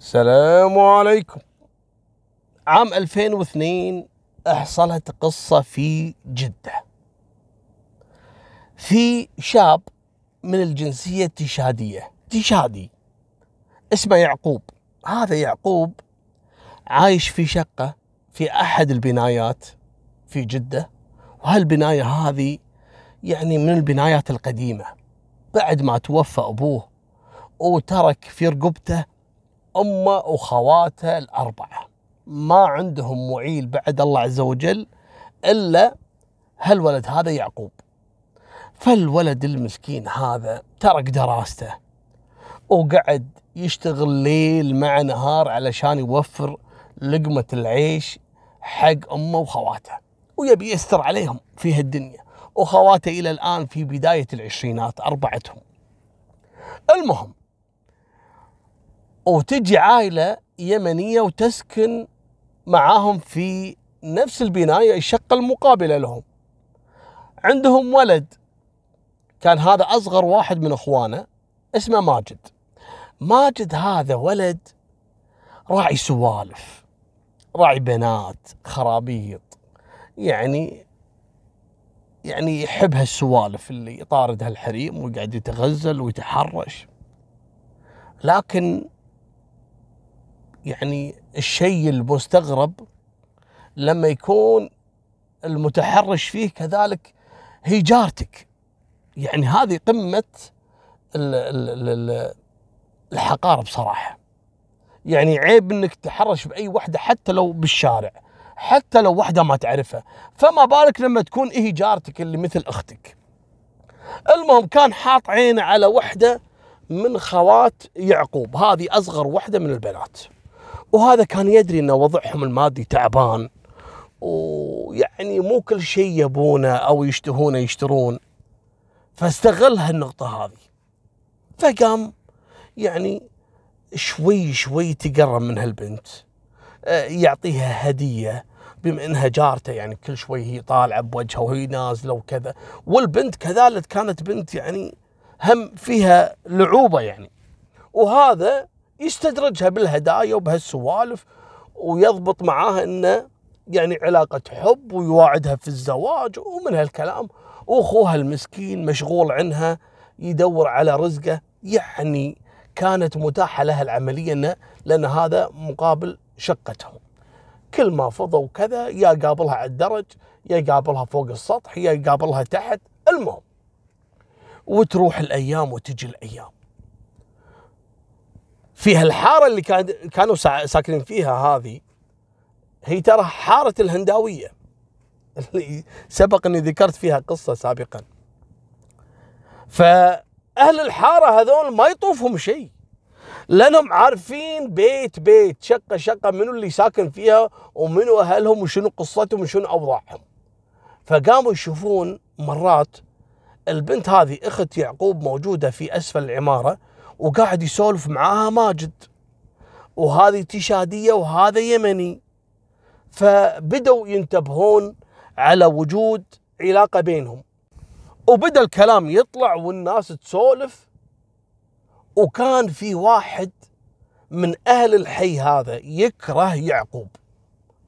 السلام عليكم. عام 2002 حصلت قصة في جدة. في شاب من الجنسية التشادية. تشادي. اسمه يعقوب. هذا يعقوب عايش في شقة في أحد البنايات في جدة. وهالبناية هذه يعني من البنايات القديمة. بعد ما توفى أبوه وترك في رقبته أمه وخواته الأربعة. ما عندهم معيل بعد الله عز وجل إلا هالولد هذا يعقوب. فالولد المسكين هذا ترك دراسته وقعد يشتغل ليل مع نهار علشان يوفر لقمة العيش حق أمه وخواته ويبي يستر عليهم في هالدنيا. وخواته إلى الآن في بداية العشرينات أربعتهم. المهم وتجي عائلة يمنية وتسكن معاهم في نفس البناية الشقة المقابلة لهم. عندهم ولد كان هذا أصغر واحد من أخوانه اسمه ماجد. ماجد هذا ولد راعي سوالف راعي بنات خرابيط يعني يعني يحب هالسوالف اللي يطارد هالحريم ويقعد يتغزل ويتحرش. لكن يعني الشيء المستغرب لما يكون المتحرش فيه كذلك هي جارتك يعني هذه قمة الحقارة بصراحة. يعني عيب إنك تحرش بأي وحدة حتى لو بالشارع حتى لو وحدة ما تعرفها. فما بالك لما تكون هي جارتك اللي مثل أختك. المهم كان حاط عينه على وحدة من خوات يعقوب. هذه أصغر وحدة من البنات. وهذا كان يدري إن وضعهم المادي تعبان. ويعني مو كل شيء يبونه أو يشتهونه يشترون. فاستغل هالنقطة هذه. فقام يعني شوي شوي تقرب من هالبنت. يعطيها هدية بما إنها جارته يعني كل شوي هي طالعة بوجهها وهي نازلة وكذا. والبنت كذلك كانت بنت يعني هم فيها لعوبة يعني. وهذا يستدرجها بالهدايا وبهالسوالف ويضبط معاها انه يعني علاقة حب ويواعدها في الزواج ومن هالكلام واخوها المسكين مشغول عنها يدور على رزقه. يعني كانت متاحة لها العملية إنه لأن هذا مقابل شقتهم كل ما فضوا كذا يا قابلها على الدرج يا قابلها فوق السطح يا قابلها تحت المهم وتروح الأيام وتجي الأيام. في هالحاره اللي كان كانوا ساكنين فيها هذه. هي ترى حارة الهنداوية. اللي سبق إني ذكرت فيها قصة سابقا. فأهل الحارة هذول ما يطوفهم شيء. لأنهم عارفين بيت بيت شقة شقة منو اللي ساكن فيها ومنو أهلهم وشنو قصتهم وشنو أوضاعهم. فقاموا يشوفون مرات البنت هذه أخت يعقوب موجودة في أسفل العمارة. وقاعد يسولف معاها ماجد. وهذه تشادية وهذا يمني. فبدوا ينتبهون على وجود علاقة بينهم. وبدأ الكلام يطلع والناس تسولف. وكان في واحد من أهل الحي هذا يكره يعقوب.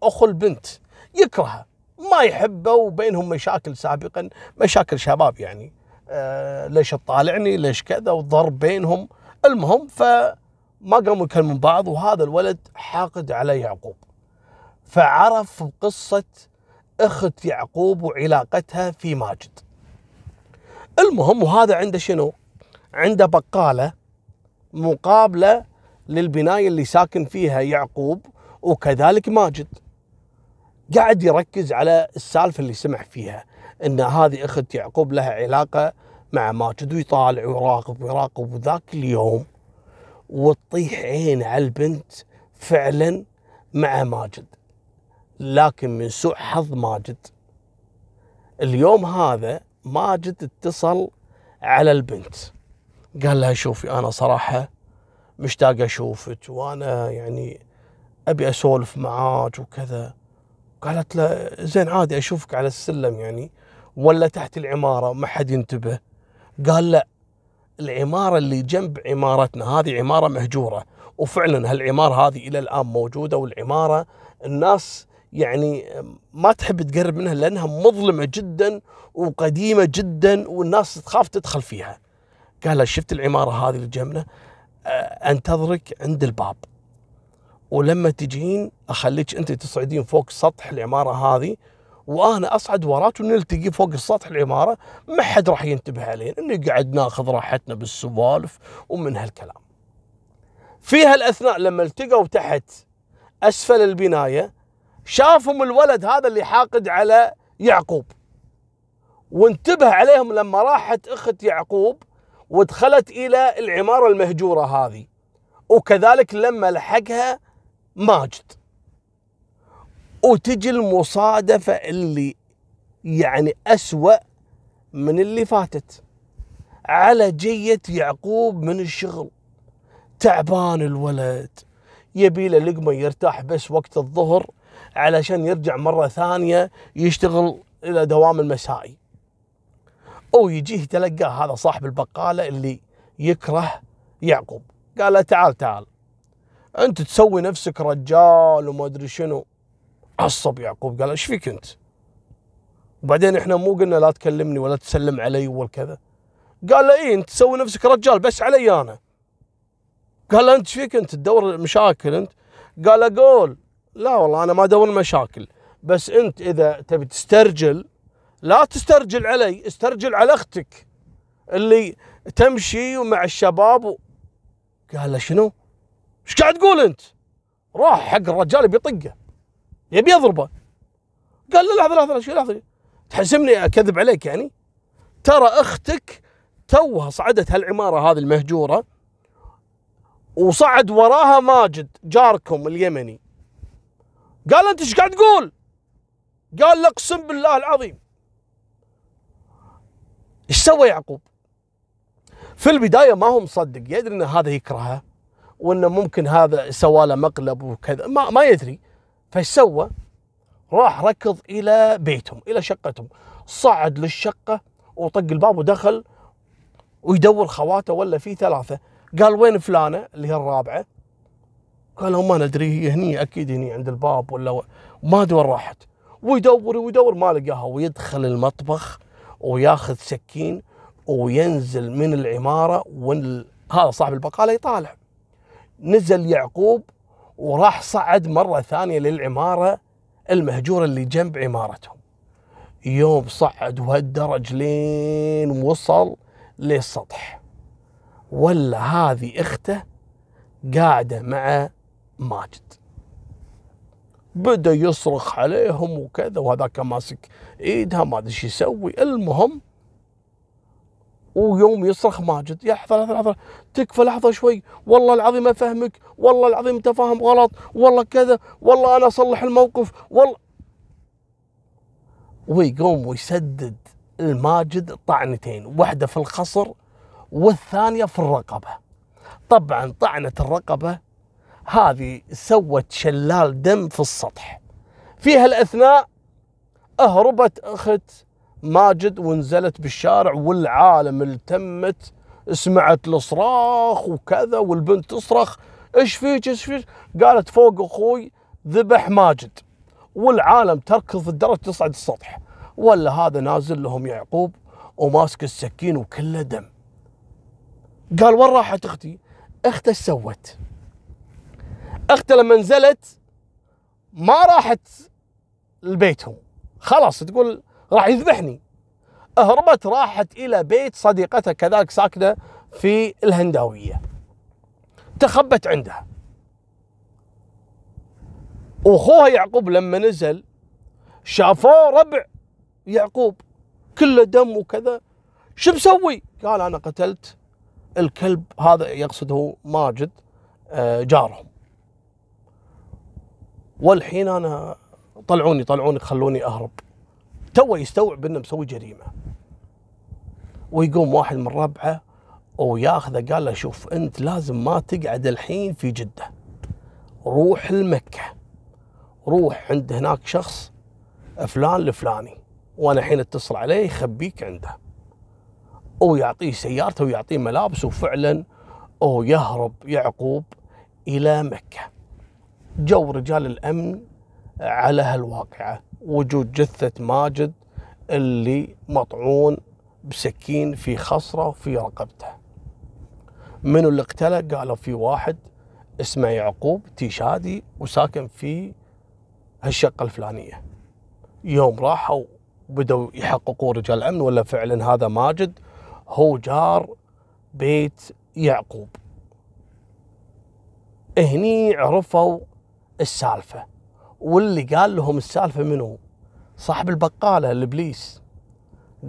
أخو البنت. يكرهه. ما يحبه وبينهم مشاكل سابقا. مشاكل شباب يعني. آه ليش تطالعني؟ ليش كذا؟ وضرب بينهم. المهم فما قاموا يكلمون بعض وهذا الولد حاقد على يعقوب. فعرف قصة أخت يعقوب وعلاقتها في ماجد. المهم وهذا عنده شنو؟ عنده بقالة مقابلة للبناية اللي ساكن فيها يعقوب وكذلك ماجد. قاعد يركز على السالفة اللي سمع فيها إن هذه أخت يعقوب لها علاقة مع ماجد ويطالع ويراقب ويراقب وذاك اليوم وتطيح عين على البنت فعلا مع ماجد. لكن من سوء حظ ماجد. اليوم هذا ماجد اتصل على البنت. قال لها شوفي أنا صراحة مشتاق أشوفك وأنا يعني أبي أسولف معاك وكذا. قالت له زين عادي أشوفك على السلم يعني. ولا تحت العمارة ما حد ينتبه. قال لا العمارة اللي جنب عمارتنا هذه عمارة مهجورة وفعلا هالعمارة هذه إلى الآن موجودة والعمارة الناس يعني ما تحب تقرب منها لأنها مظلمة جدا وقديمة جدا والناس تخاف تدخل فيها. قال شفت العمارة هذه اللي جنبنا أنتظرك عند الباب. ولما تجين أخليك أنت تصعدين فوق سطح العمارة هذه وأنا أصعد وراك ونلتقي فوق السطح العمارة ما حد راح ينتبه علينا اني قاعد ناخذ راحتنا بالسوالف ومن هالكلام. في هالأثناء لما التقوا تحت أسفل البناية شافهم الولد هذا اللي حاقد على يعقوب. وانتبه عليهم لما راحت أخت يعقوب ودخلت إلى العمارة المهجورة هذه. وكذلك لما لحقها ماجد. وتجي المصادفة اللي يعني أسوأ من اللي فاتت. على جية يعقوب من الشغل. تعبان الولد. يبي له لقمة يرتاح بس وقت الظهر علشان يرجع مرة ثانية يشتغل إلى دوام المسائي. أو يجيه تلقاه هذا صاحب البقالة اللي يكره يعقوب. قال له تعال تعال. أنت تسوي نفسك رجال وما أدري شنو. عصب يعقوب قال إيش فيك أنت؟ وبعدين إحنا مو قلنا لا تكلمني ولا تسلم علي ولا كذا قال له إيه أنت تسوي نفسك رجال بس علي أنا. قال له أنت فيك أنت؟ تدور مشاكل أنت؟ قال له قول. لا والله أنا ما أدور مشاكل بس أنت إذا تبي تسترجل لا تسترجل علي استرجل على أختك اللي تمشي مع الشباب و... قال له شنو؟ إيش قاعد تقول أنت؟ راح حق الرجال بيطقه يبي يضربه قال له لحظة لحظة شو لحظة تحسبني أكذب عليك يعني؟ ترى أختك توها صعدت هالعمارة هذه المهجورة وصعد وراها ماجد جاركم اليمني قال أنت إيش قاعد تقول؟ قال أقسم بالله العظيم إيش سوى يعقوب؟ في البداية ما هو مصدق يدري إن هذا يكرهه وإنه ممكن هذا سوى له مقلب وكذا ما, ما يدري فايش سوى؟ راح ركض إلى بيتهم إلى شقتهم. صعد للشقة وطق الباب ودخل ويدور خواته ولا في ثلاثة. قال وين فلانة؟ اللي هي الرابعة. قالوا ما ندري هي هني أكيد هني عند الباب ولا ما أدري وين راحت. ويدور ويدور ما لقاها ويدخل المطبخ وياخذ سكين وينزل من العمارة وال... هذا صاحب البقالة يطالع. نزل يعقوب وراح صعد مرة ثانية للعمارة المهجورة اللي جنب عمارتهم. يوم صعد وهالدرج لين وصل للسطح. ولا هذه أخته قاعدة مع ماجد. بدأ يصرخ عليهم وكذا وهذاك ماسك إيدها ما أدري إيش يسوي. المهم ويوم يصرخ ماجد يا لحظه لحظه لحظه تكفى لحظة شوي. والله العظيم أفهمك والله العظيم انت فاهم غلط. والله كذا والله أنا أصلح الموقف. والله. ويقوم ويسدد الماجد طعنتين واحدة في الخصر والثانية في الرقبة. طبعا طعنة الرقبة هذه سوت شلال دم في السطح. في هالاثناء أهربت أخت ماجد ونزلت بالشارع والعالم التمت سمعت الصراخ وكذا والبنت تصرخ إيش فيك إيش فيك؟ قالت فوق أخوي ذبح ماجد. والعالم تركض في الدرج تصعد السطح. ولا هذا نازل لهم يعقوب وماسك السكين وكله دم. قال وين راحت أختي؟ اخته إيش سوت. اخته لما نزلت ما راحت لبيتهم. خلاص تقول راح يذبحني. هربت راحت إلى بيت صديقتها كذلك ساكنة في الهنداوية. تخبت عندها. واخوها يعقوب لما نزل شافوه ربع يعقوب كله دم وكذا. شو مسوي؟ قال أنا قتلت الكلب هذا يقصد هو ماجد آه، جارهم. والحين أنا طلعوني طلعوني خلوني أهرب. تو يستوعب إنه مسوي جريمة. ويقوم واحد من ربعه وياخذه قال له شوف أنت لازم ما تقعد الحين في جدة. روح المكه روح عند هناك شخص فلان الفلاني وأنا الحين اتصل عليه يخبيك عنده. ويعطيه سيارته ويعطيه ملابس وفعلا ويهرب يعقوب إلى مكة. جو رجال الأمن على هالواقعة. وجود جثة ماجد اللي مطعون بسكين في خصرة وفي رقبته منو اللي اقتله قالوا في واحد اسمه يعقوب تيشادي وساكن في هالشقة الفلانية. يوم راحوا بدأوا يحققون رجال الأمن ولا فعلا هذا ماجد هو جار بيت يعقوب. هني عرفوا السالفة. واللي قال لهم السالفة منو؟ صاحب البقالة الإبليس.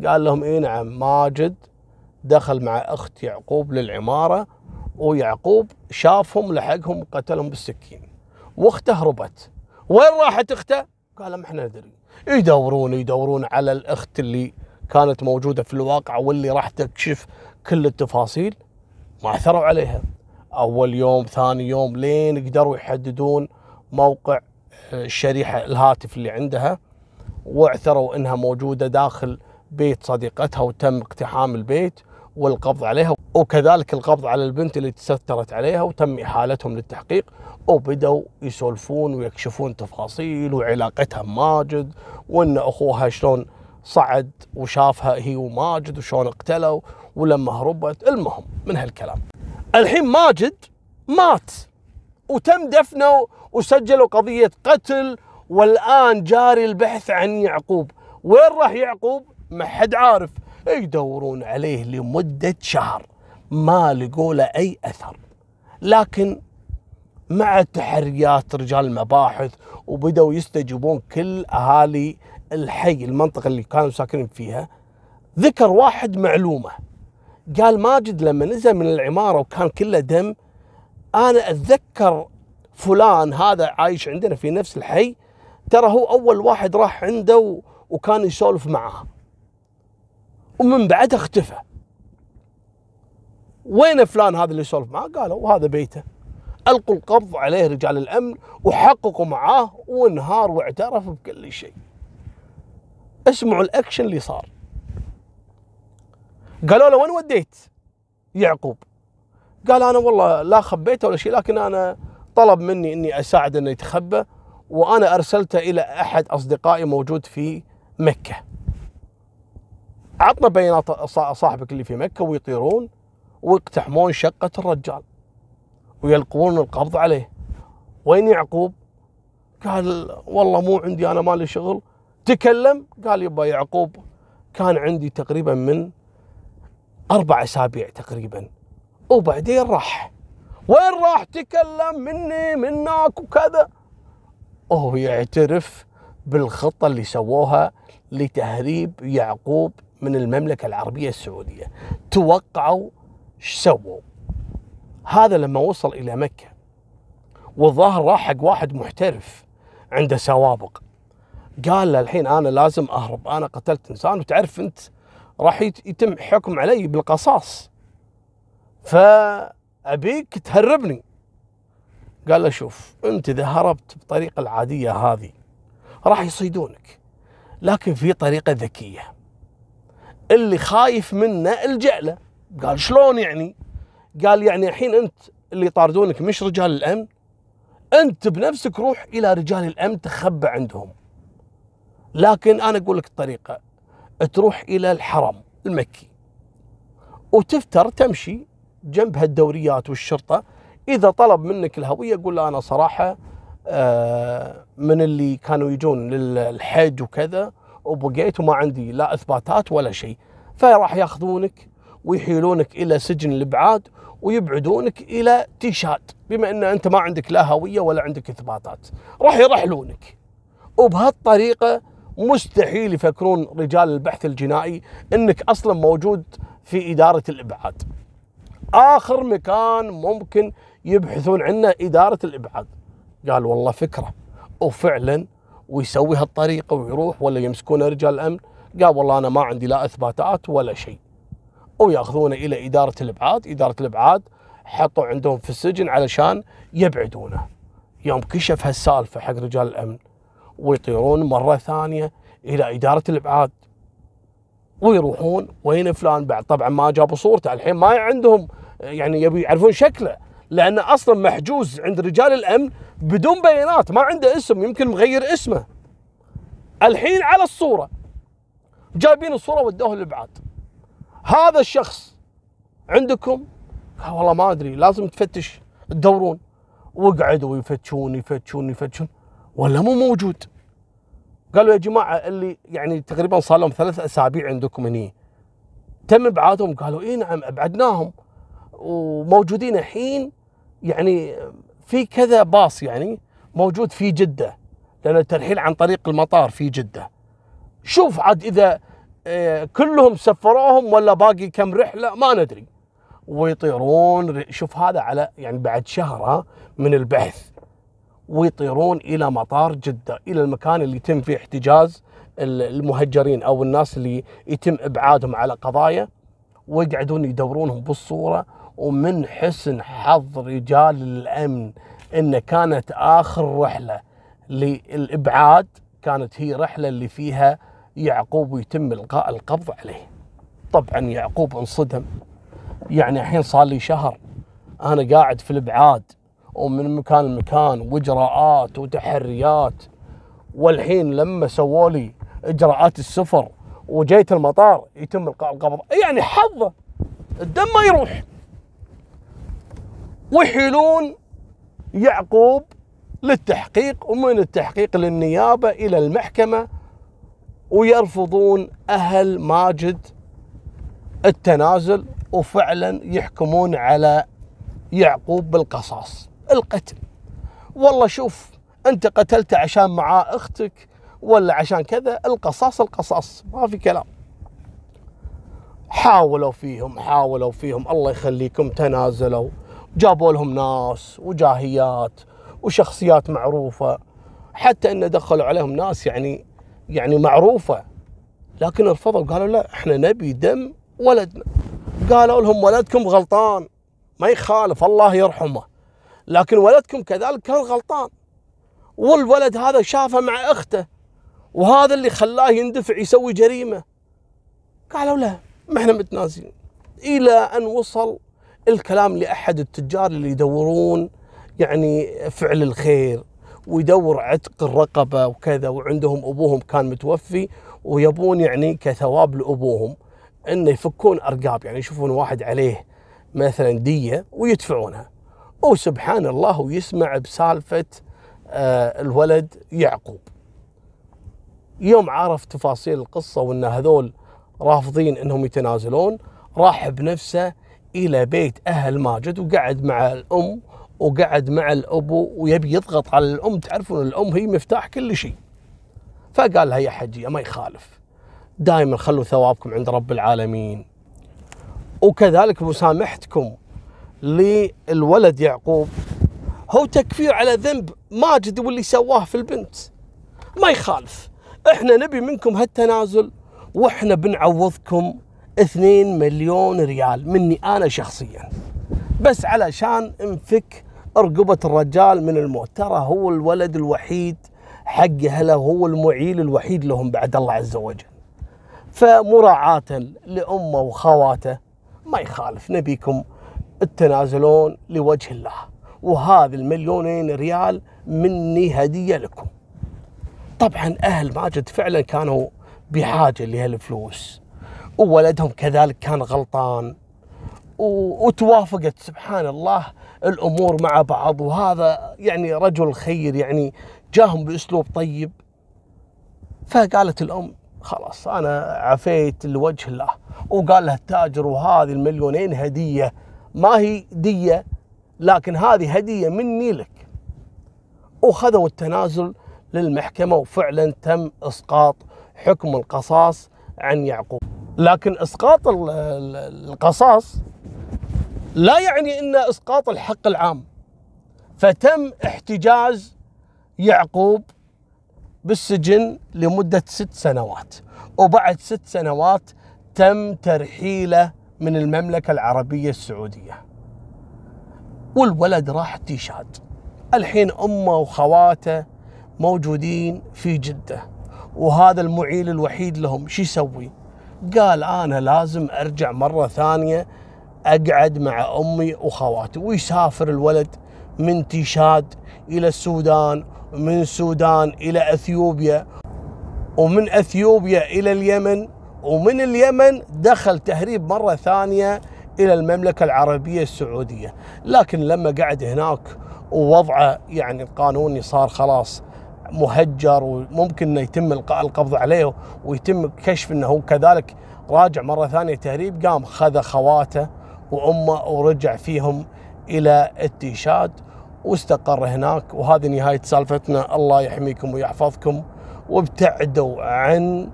قال لهم إيه نعم ماجد دخل مع أخت يعقوب للعمارة ويعقوب شافهم لحقهم وقتلهم بالسكين. وأخته هربت. وين راحت أخته؟ قال ما إحنا ندري. يدورون يدورون على الأخت اللي كانت موجودة في الواقع واللي راح تكشف كل التفاصيل. ما عثروا عليها. أول يوم ثاني يوم لين قدروا يحددون موقع الشريحة الهاتف اللي عندها واعثروا إنها موجودة داخل بيت صديقتها وتم اقتحام البيت والقبض عليها وكذلك القبض على البنت اللي تسترت عليها وتم إحالتهم للتحقيق وبدأوا يسولفون ويكشفون تفاصيل وعلاقتها بماجد وإن أخوها شلون صعد وشافها هي وماجد وشلون اقتلوا ولما هربت المهم من هالكلام. الحين ماجد مات. وتم دفنه وسجلوا قضية قتل والآن جاري البحث عن يعقوب. وين راح يعقوب؟ ما حد عارف. يدورون عليه لمدة شهر. ما لقوا له أي أثر. لكن مع تحريات رجال المباحث وبدأوا يستجيبون كل أهالي الحي المنطقة اللي كانوا ساكنين فيها ذكر واحد معلومة. قال ماجد لما نزل من العمارة وكان كله دم أنا أتذكر فلان هذا عايش عندنا في نفس الحي ترى هو أول واحد راح عنده وكان يسولف معاه ومن بعدها اختفى. وين فلان هذا اللي يسولف معاه قالوا هذا بيته. ألقوا القبض عليه رجال الأمن وحققوا معاه وانهار واعترف بكل شيء. اسمعوا الأكشن اللي صار. قالوا له وين وديت؟ يعقوب. قال أنا والله لا خبيته ولا شيء لكن أنا طلب مني إني اساعد إنه يتخبى وأنا أرسلته إلى أحد أصدقائي موجود في مكة. عطنا بيانات صاحبك اللي في مكة ويطيرون ويقتحمون شقة الرجال ويلقون القبض عليه. وين يعقوب؟ قال والله مو عندي أنا مالي شغل. تكلم؟ قال يبا يعقوب كان عندي تقريبا من أربع أسابيع تقريبا. وبعدين راح. وين راح؟ تكلم مني منك وكذا. وهو يعترف بالخطة اللي سووها لتهريب يعقوب من المملكة العربية السعودية. توقعوا سووا؟ هذا لما وصل إلى مكة والظاهر راح حق واحد محترف عنده سوابق. قال له الحين أنا لازم أهرب أنا قتلت إنسان وتعرف أنت راح يتم حكم علي بالقصاص. فأبيك تهربني. قال له شوف أنت إذا هربت بالطريقة العادية هذه راح يصيدونك لكن في طريقة ذكية. اللي خايف منه الجأ له. قال شلون يعني؟ قال يعني الحين أنت اللي يطاردونك مش رجال الأمن أنت بنفسك روح إلى رجال الأمن تخبى عندهم. لكن أنا أقول لك الطريقة تروح إلى الحرم المكي وتفتر تمشي جنب هالدوريات والشرطة إذا طلب منك الهوية قول له أنا صراحة آه، من اللي كانوا يجون للحج وكذا وبقيت وما عندي لا إثباتات ولا شيء. فراح ياخذونك ويحيلونك إلى سجن الإبعاد ويبعدونك إلى تيشاد بما إن أنت ما عندك لا هوية ولا عندك إثباتات. راح يرحلونك. وبهالطريقة مستحيل يفكرون رجال البحث الجنائي إنك أصلا موجود في إدارة الإبعاد. آخر مكان ممكن يبحثون عنه إدارة الإبعاد. قال والله فكرة. وفعلا ويسوي هالطريقة ويروح ولا يمسكونه رجال الأمن. قال والله أنا ما عندي لا إثباتات ولا شيء. ويأخذونه إلى إدارة الإبعاد، إدارة الإبعاد حطوا عندهم في السجن علشان يبعدونه. يوم كشف هالسالفة حق رجال الأمن ويطيرون مرة ثانية إلى إدارة الإبعاد. ويروحون وين فلان بعد؟ طبعا ما جابوا صورته. الحين ما عندهم يعني يبي يعرفون شكله لأن أصلا محجوز عند رجال الأمن بدون بيانات ما عنده اسم يمكن مغير اسمه. الحين على الصورة جايبين الصورة ودوها للإبعاد. هذا الشخص عندكم؟ قال والله ما أدري لازم تفتش تدورون. وقعدوا يفتشون يفتشون يفتشون. ولا مو موجود. قالوا يا جماعة اللي يعني تقريبا صار لهم ثلاث أسابيع عندكم هني. تم إبعادهم؟ قالوا إي نعم أبعدناهم. وموجودين الحين يعني في كذا باص يعني موجود في جدة لأن الترحيل عن طريق المطار في جدة. شوف عاد إذا آه، كلهم سفروهم ولا باقي كم رحلة ما ندري. ويطيرون شوف هذا على يعني بعد شهر من البحث ويطيرون إلى مطار جدة إلى المكان اللي يتم فيه احتجاز المهجرين أو الناس اللي يتم إبعادهم على قضايا. ويقعدون يدورونهم بالصورة. ومن حسن حظ رجال الأمن إن كانت آخر رحلة للإبعاد كانت هي رحلة اللي فيها يعقوب ويتم إلقاء القبض عليه. طبعا يعقوب انصدم. يعني الحين صار لي شهر أنا قاعد في الإبعاد ومن مكان لمكان وإجراءات وتحريات. والحين لما سووا لي إجراءات السفر وجيت المطار يتم إلقاء القبض. يعني حظه الدم ما يروح. ويحيلون يعقوب للتحقيق ومن التحقيق للنيابة إلى المحكمة ويرفضون أهل ماجد التنازل وفعلا يحكمون على يعقوب بالقصاص القتل. والله شوف أنت قتلته عشان معاه أختك ولا عشان كذا؟ القصاص القصاص ما في كلام. حاولوا فيهم حاولوا فيهم. الله يخليكم تنازلوا. جابوا لهم ناس وجاهيات وشخصيات معروفة. حتى إن دخلوا عليهم ناس يعني يعني معروفة. لكن رفضوا قالوا لا إحنا نبي دم ولدنا. قالوا لهم ولدكم غلطان. ما يخالف الله يرحمه. لكن ولدكم كذلك كان غلطان. والولد هذا شافه مع أخته وهذا اللي خلاه يندفع يسوي جريمة. قالوا لا ما إحنا متنازلين. إلى أن وصل الكلام لأحد التجار اللي يدورون يعني فعل الخير ويدور عتق الرقبة وكذا وعندهم أبوهم كان متوفي ويبون يعني كثواب لأبوهم إنه يفكون أرقاب يعني يشوفون واحد عليه مثلا دية ويدفعونها. وسبحان الله ويسمع بسالفة آه الولد يعقوب. يوم عرف تفاصيل القصة وإن هذول رافضين إنهم يتنازلون راح بنفسه إلى بيت أهل ماجد وقعد مع الأم وقعد مع الابو ويبي يضغط على الأم. تعرفون الأم هي مفتاح كل شيء. فقال لها يا حجيه ما يخالف. دائما خلوا ثوابكم عند رب العالمين. وكذلك مسامحتكم للولد يعقوب. هو تكفير على ذنب ماجد واللي سواه في البنت. ما يخالف. إحنا نبي منكم هالتنازل وإحنا بنعوضكم. 2 مليون ريال مني أنا شخصيا. بس علشان نفك رقبة الرجال من الموت. ترى هو الولد الوحيد حق أهله هو المعيل الوحيد لهم بعد الله عز وجل. فمراعاة لأمه وخواته ما يخالف. نبيكم التنازلون لوجه الله. وهذه المليونين ريال مني هدية لكم. طبعا أهل ماجد فعلا كانوا بحاجة لهالفلوس. وولدهم كذلك كان غلطان. وتوافقت سبحان الله الأمور مع بعض. وهذا يعني رجل خير يعني جاهم بأسلوب طيب. فقالت الأم خلاص أنا عفيت لوجه الله. وقال له التاجر وهذه المليونين هدية. ما هي دية لكن هذه هدية مني لك. وخذوا التنازل للمحكمة وفعلا تم إسقاط حكم القصاص عن يعقوب. لكن إسقاط القصاص لا يعني أن إسقاط الحق العام. فتم احتجاز يعقوب بالسجن لمدة ست سنوات. وبعد ست سنوات تم ترحيله من المملكة العربية السعودية. والولد راح تيشاد. الحين أمه وخواته موجودين في جدة. وهذا المعيل الوحيد لهم. شو يسوي؟ قال أنا لازم أرجع مرة ثانية أقعد مع أمي وخواتي ويسافر الولد من تيشاد إلى السودان من السودان إلى إثيوبيا ومن إثيوبيا إلى اليمن ومن اليمن دخل تهريب مرة ثانية إلى المملكة العربية السعودية. لكن لما قعد هناك ووضعه يعني القانوني صار خلاص مهجر وممكن إنه يتم القبض عليه ويتم كشف إنه هو كذلك راجع مرة ثانية تهريب قام خذ خواته وأمه ورجع فيهم إلى التيشاد واستقر هناك. وهذه نهاية سالفتنا. الله يحميكم ويحفظكم. وابتعدوا عن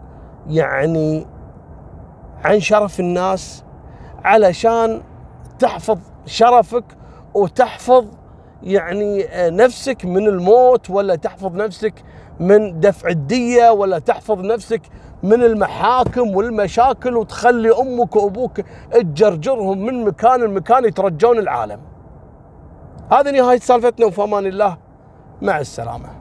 يعني عن شرف الناس علشان تحفظ شرفك وتحفظ يعني نفسك من الموت ولا تحفظ نفسك من دفع الدية ولا تحفظ نفسك من المحاكم والمشاكل وتخلي أمك وأبوك تجرجرهم من مكان لمكان يترجون العالم. هذه نهاية سالفتنا وفي أمان الله. مع السلامة.